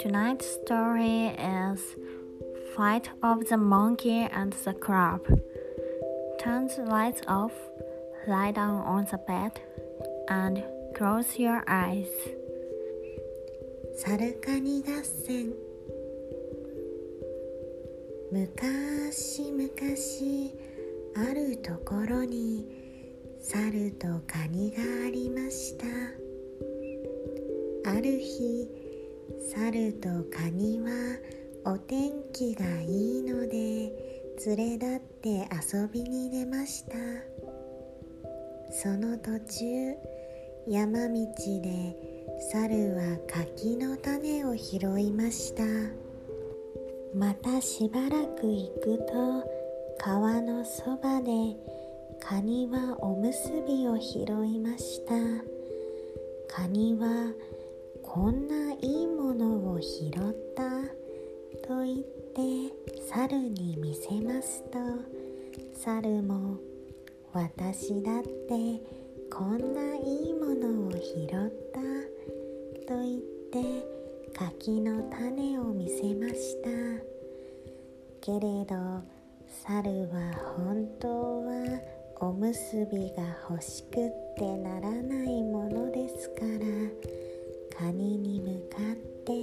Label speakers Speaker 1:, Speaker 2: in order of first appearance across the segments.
Speaker 1: Tonight's story is Fight of the Monkey and the Crab. Turn the lights off, lie down on the bed, and close your eyes.
Speaker 2: サルカニ合戦昔々あるところに 猿とカニがありました。ある日猿とカニはお天気がいいので連れ立って遊びに出ました。その途中山道で猿は柿の種を拾いました。またしばらく行くと川のそばでカニはおむすびを拾いました。カニはこんないいものを拾った。と言って猿に見せますと猿も私だってこんないいものを拾った。と言って柿の種を見せました。けれど猿は本当はおむすびが欲しくってならないものですからカニに向かって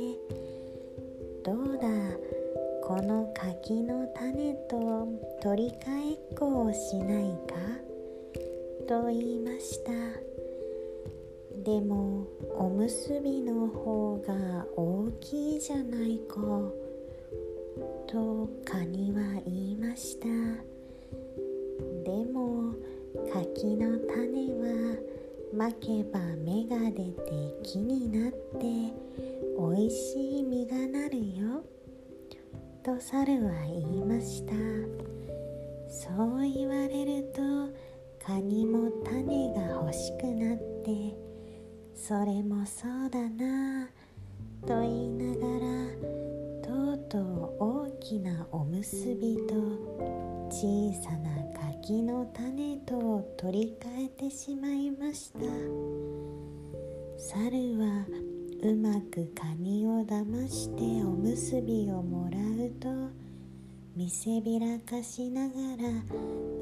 Speaker 2: 「どうだこの柿の種と取り替えっこをしないか?」と言いましたでもおむすびの方が大きいじゃないかとカニは言いましたも柿の種はまけば芽が出て木になっておいしい実がなるよ。と猿は言いました。そう言われるとカニも種が欲しくなって。それもそうだな。と言いながらとうとう大きなおむすびと小さな柿の種と取り替えてしまいました。猿はうまくカニを騙しておむすびをもらうと見せびらかしながら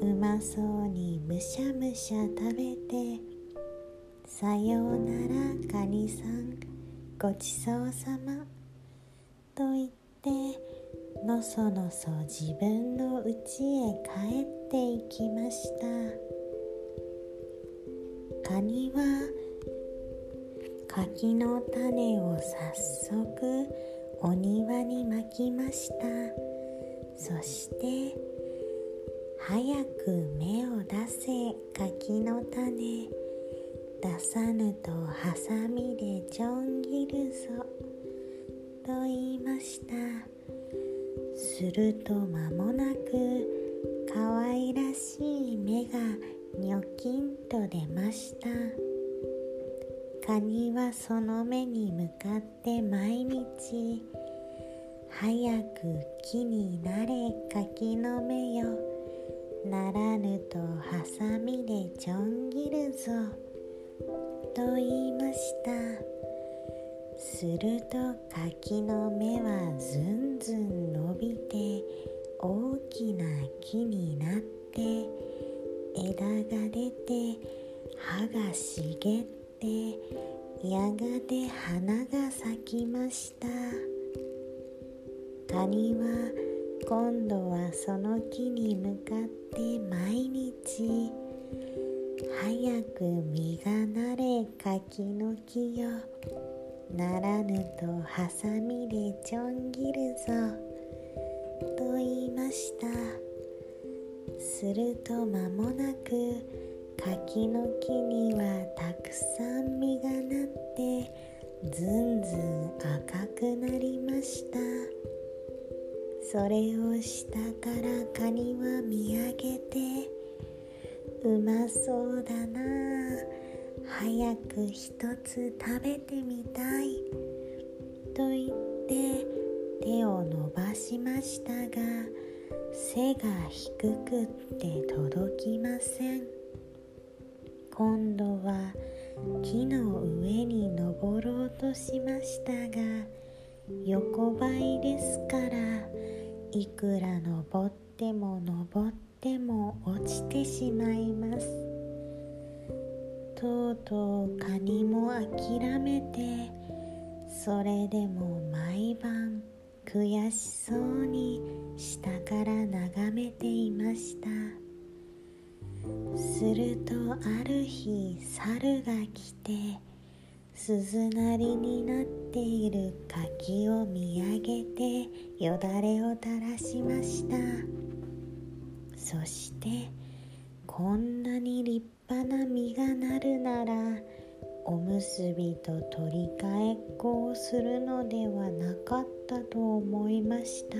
Speaker 2: うまそうにむしゃむしゃ食べて「さようならカニさんごちそうさま」と言ってのそのそ自分の家へ帰っていきました。カニは柿の種を早速お庭にまきました。そして早く芽を出せ柿の種。出さぬとハサミでちょん切るぞ。と言いました。すると間もなく可愛らしい芽がニョキンと出ました。カニはその目に向かって毎日早く木になれ柿の芽よ。ならぬとハサミでちょん切るぞ。と言いました。すると柿の芽はずんずん伸びて大きな木になって枝が出て葉が茂ってやがて花が咲きました。カニは今度はその木に向かって毎日早く実がなれ柿の木よ。ならぬとハサミでちょん切るぞ。と言いました。すると間もなく柿の木にはたくさん実がなってずんずん赤くなりました。それを下からカニは見上げてうまそうだな。あ早く一つ食べてみたい。と言って手を伸ばしましたが背が低くって届きません。今度は木の上に登ろうとしましたが横ばいですからいくら登っても登っても落ちてしまいます。とうとうカニも諦めてそれでも毎晩悔しそうに下から眺めていました。するとある日猿が来て鈴なりになっている柿を見上げてよだれを垂らしました。そしてこんなに立派な実がなるならおむすびと取り替えっこをするのではなかったと思いました。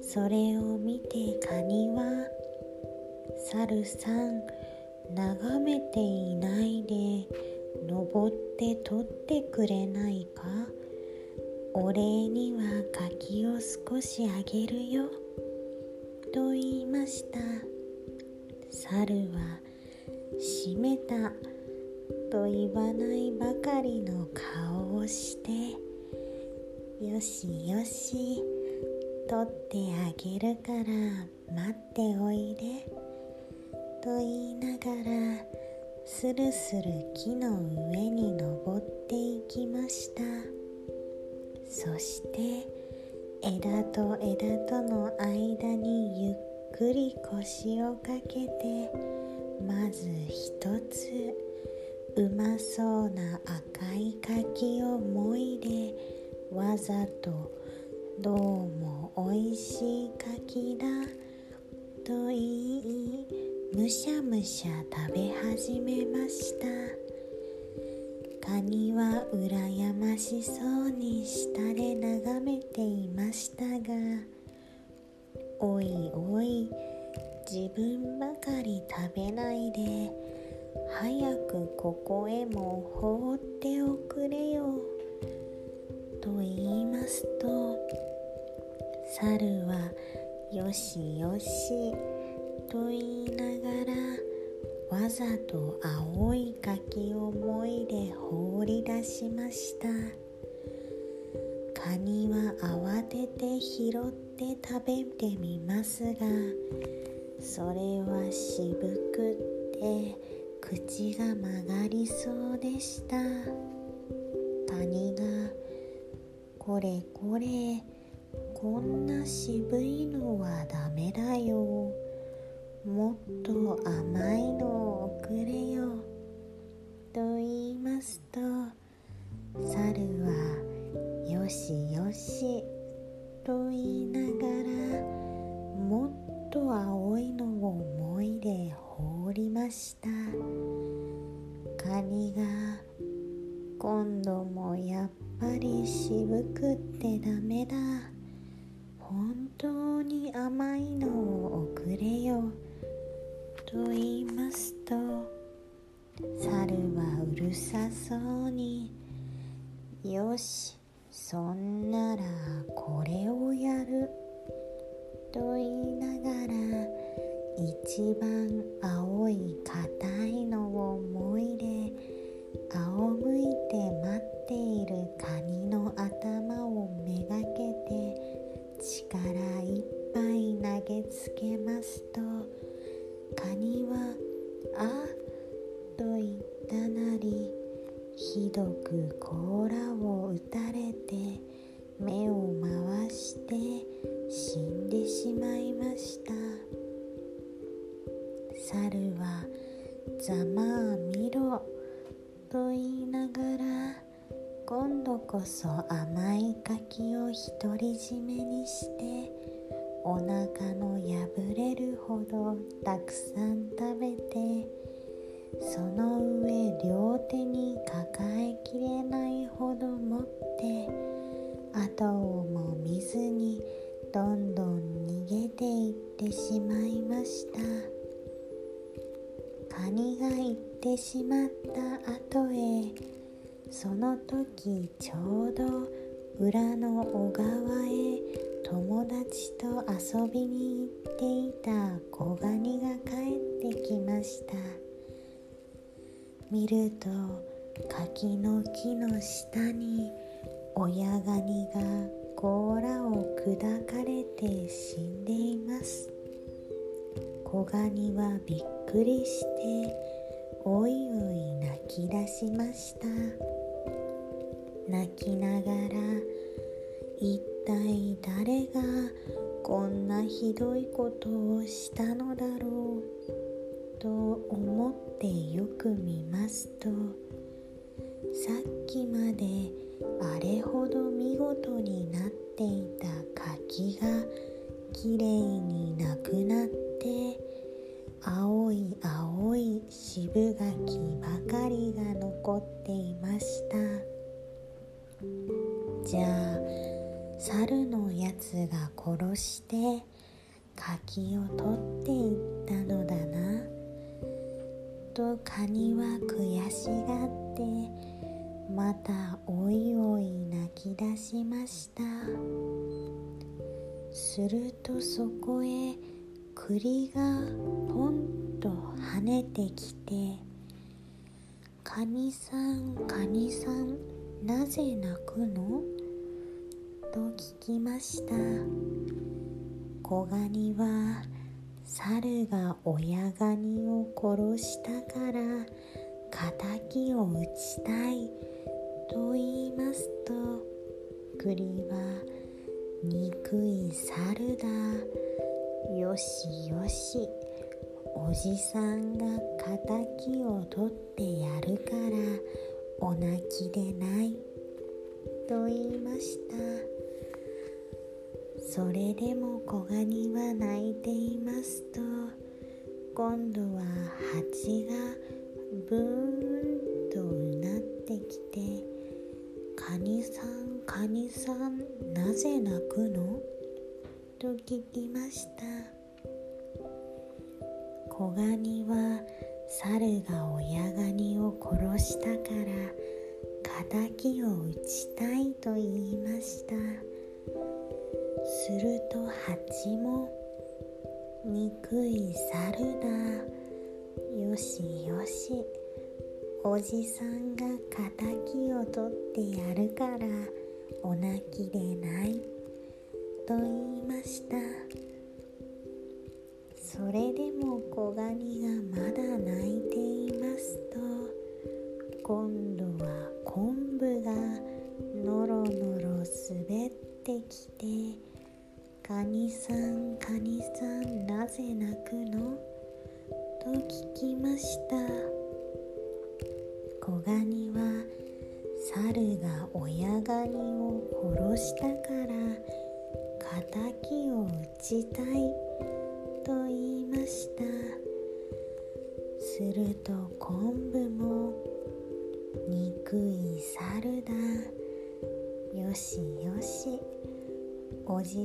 Speaker 2: それを見てカニは「猿さん眺めていないで登って取ってくれないか？お礼には柿を少しあげるよ」と言いました。猿は閉めたと言わないばかりの顔をしてよしよし取ってあげるから待っておいでと言いながらスルスル木の上に登っていきました。そして枝と枝との間にゆっくり腰をかけてまず一つうまそうな赤い柿をもいでわざとどうもおいしい柿だと言いむしゃむしゃ食べ始めました。カニはうらやましそうに下で眺めていましたがおいおい。自分ばかり食べないで。早くここへも放っておくれよ」と言いますと猿は「よしよし」と言いながらわざと青い柿をもいで放り出しました。カニは慌てて拾って食べてみますがそれは渋くって口が曲がりそうでした。谷が「これこれこんな渋いのはダメだよ。もっと甘いのをくれよ」と言いますと猿は「よしよし」と言いながらもっと青いのをもいで放りました。カニが今度もやっぱり渋くってダメだ。本当に甘いのを送れよ。と言いますと猿はうるさそうによしそんならこれをやると言いながら一番青い硬いのをもいで仰向いて待っているカニの頭をめがけて力いっぱい投げつけますとカニは「あ」と言ったなりひどく甲羅を打たれて目を回して死んでしまいました。猿は「ざまあ見ろ」と言いながら今度こそ甘い柿を独り占めにしてお腹の破れるほどたくさん食べてそのカニが行ってしまった後へその時ちょうど裏の小川へ友達と遊びに行っていた子ガニが帰ってきました。見ると柿の木の下に親ガニが甲羅を砕かれて死んでいます。子ガニはびっくりしておいおい泣き出しました。泣きながら一体誰がこんなひどいことをしたのだろうと思ってよく見ますとさっきまであれほど見事になっていた柿がきれいになくなって青い青い渋柿ばかりが残っていました。じゃあ猿のやつが殺して柿を取っていったのだな。とカニは悔しがってまたおいおい泣き出しました。するとそこへ栗がポンと跳ねてきて「カニさんカニさんなぜ泣くの?」と聞きました子ガニは猿が親ガニを殺したから敵を討ちたいと言いますと栗は憎い猿だよしよし。おじさんが敵を取ってやるからお泣きでない。と言いました。それでも子ガニは泣いていますと今度は蜂がブーンとうなってきて「カニさんカニさんなぜ泣くの?」と聞きました。子ガニは猿が親ガニを殺したから敵を討ちたいと言いました。すると蜂も憎い猿だ。よしよしおじさんが敵を取ってやるからお泣きでない。と言いました。それでも子ガニがまだ泣いていますと今度は昆布がのろのろ滑ってきてカニさんカニさんなぜ泣くの？と聞きました。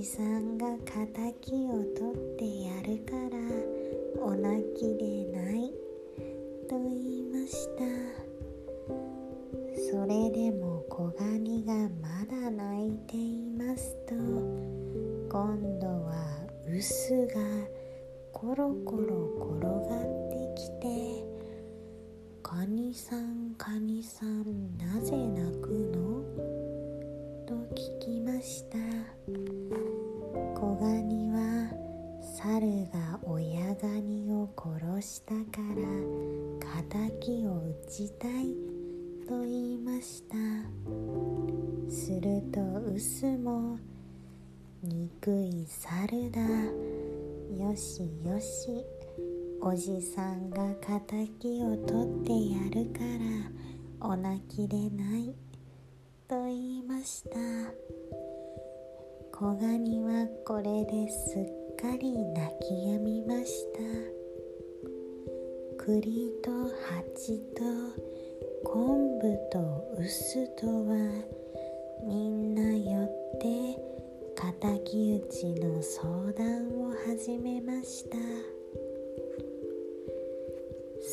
Speaker 2: じさんが敵を取ってやるからお泣きでないと言いましたそれでも子ガニがまだ泣いていますと今度は臼がコロコロ転がってきて「カニさんカニさんなぜ泣くの?」と聞きました子ガニは猿が親ガニを殺したから敵を討ちたいと言いました。すると臼も憎い猿だ。よしよしおじさんが敵を取ってやるからお泣きでないと言いました。子ガニはこれですっかり泣き止みました。栗と蜂と昆布と臼とはみんなよって敵討ちの相談を始めました。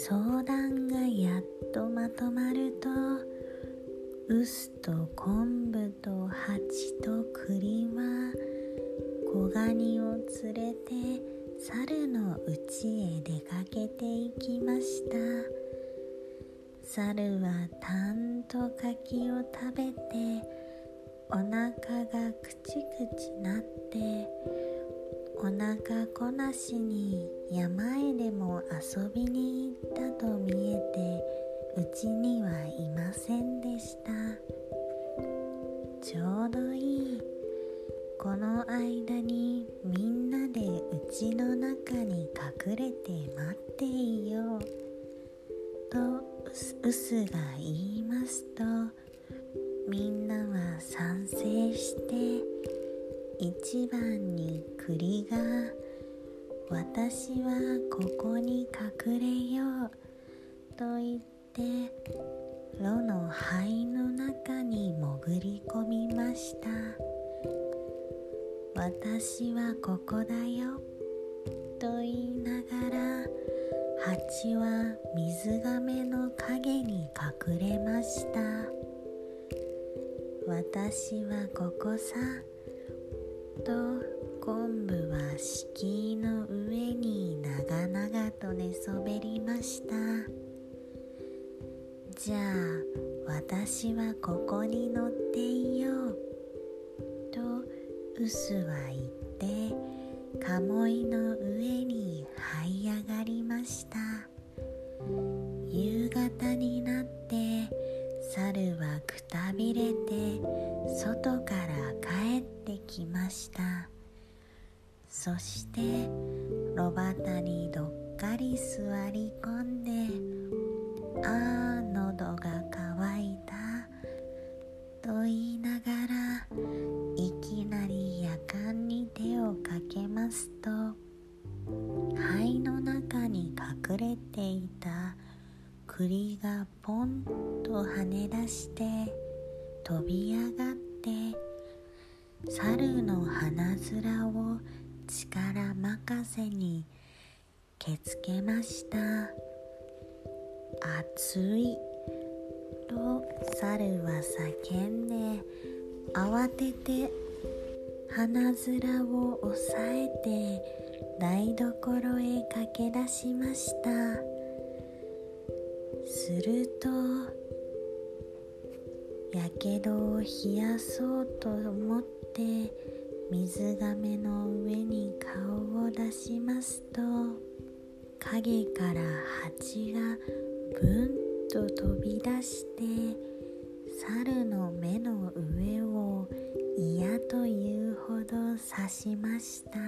Speaker 2: 相談がやっとまとまると臼と昆布と蜂と栗は子ガニを連れて猿の家へ出かけていきました。猿はたんと柿を食べてお腹がくちくちなってお腹こなしに山へでも遊びに行ったと見えてうちにはいませんでした。ちょうどいい。この間にみんなでうちの中に隠れて待っていよう。とうすが言いますとみんなは賛成して一番に栗が私はここに隠れよう。と言って炉の灰の中に潜り込みました。私はここだよと言いながら蜂は水亀の影に隠れました。私はここさと昆布は敷居の上に長々と寝そべりました。じゃあ私はここに乗っていよう。とウスは言って鴨居の上に這い上がりました。夕方になって猿はくたびれて外から帰ってきました。そして炉端にどっかり座り込んでああ喉と言いながらいきなりやかんに手をかけますと灰の中に隠れていた栗がポンと跳ね出して飛び上がって猿の鼻面を力任せにけつけました。熱いと猿は叫んで慌てて鼻面を押さえて台所へ駆け出しました。するとやけどを冷やそうと思って水亀の上に顔を出しますと影から蜂がブンと飛び出して猿の目の上を嫌というほど刺しました。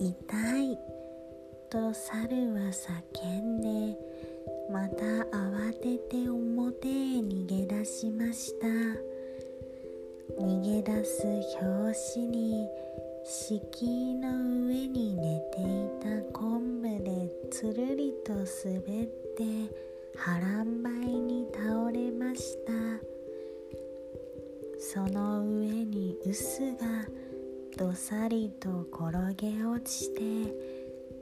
Speaker 2: 痛いと猿は叫んでまた慌てて表へ逃げ出しました。逃げ出す拍子に敷居の上に寝ていた昆布でつるりと滑って波乱梅に倒れました。その上に臼がどさりと転げ落ちて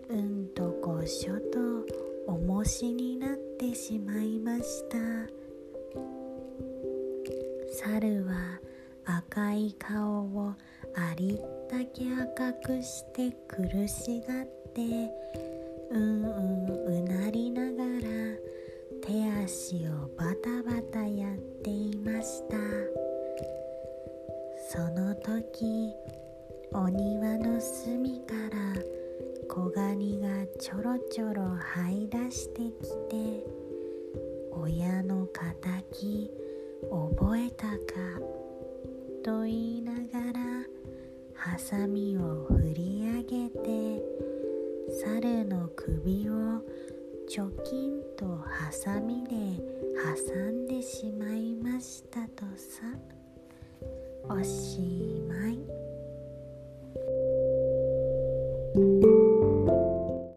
Speaker 2: うんとこしょと重しになってしまいました。猿は赤い顔をありったけ赤くして苦しがってうんうんうなりながら手足をバタバタやっていました。その時お庭の隅から子ガニがちょろちょろ這い出してきて親の敵覚えたかと言いながらハサミを振り上げて猿の首をチョキンとハサミで挟んでしまいましたとさ。おしまい。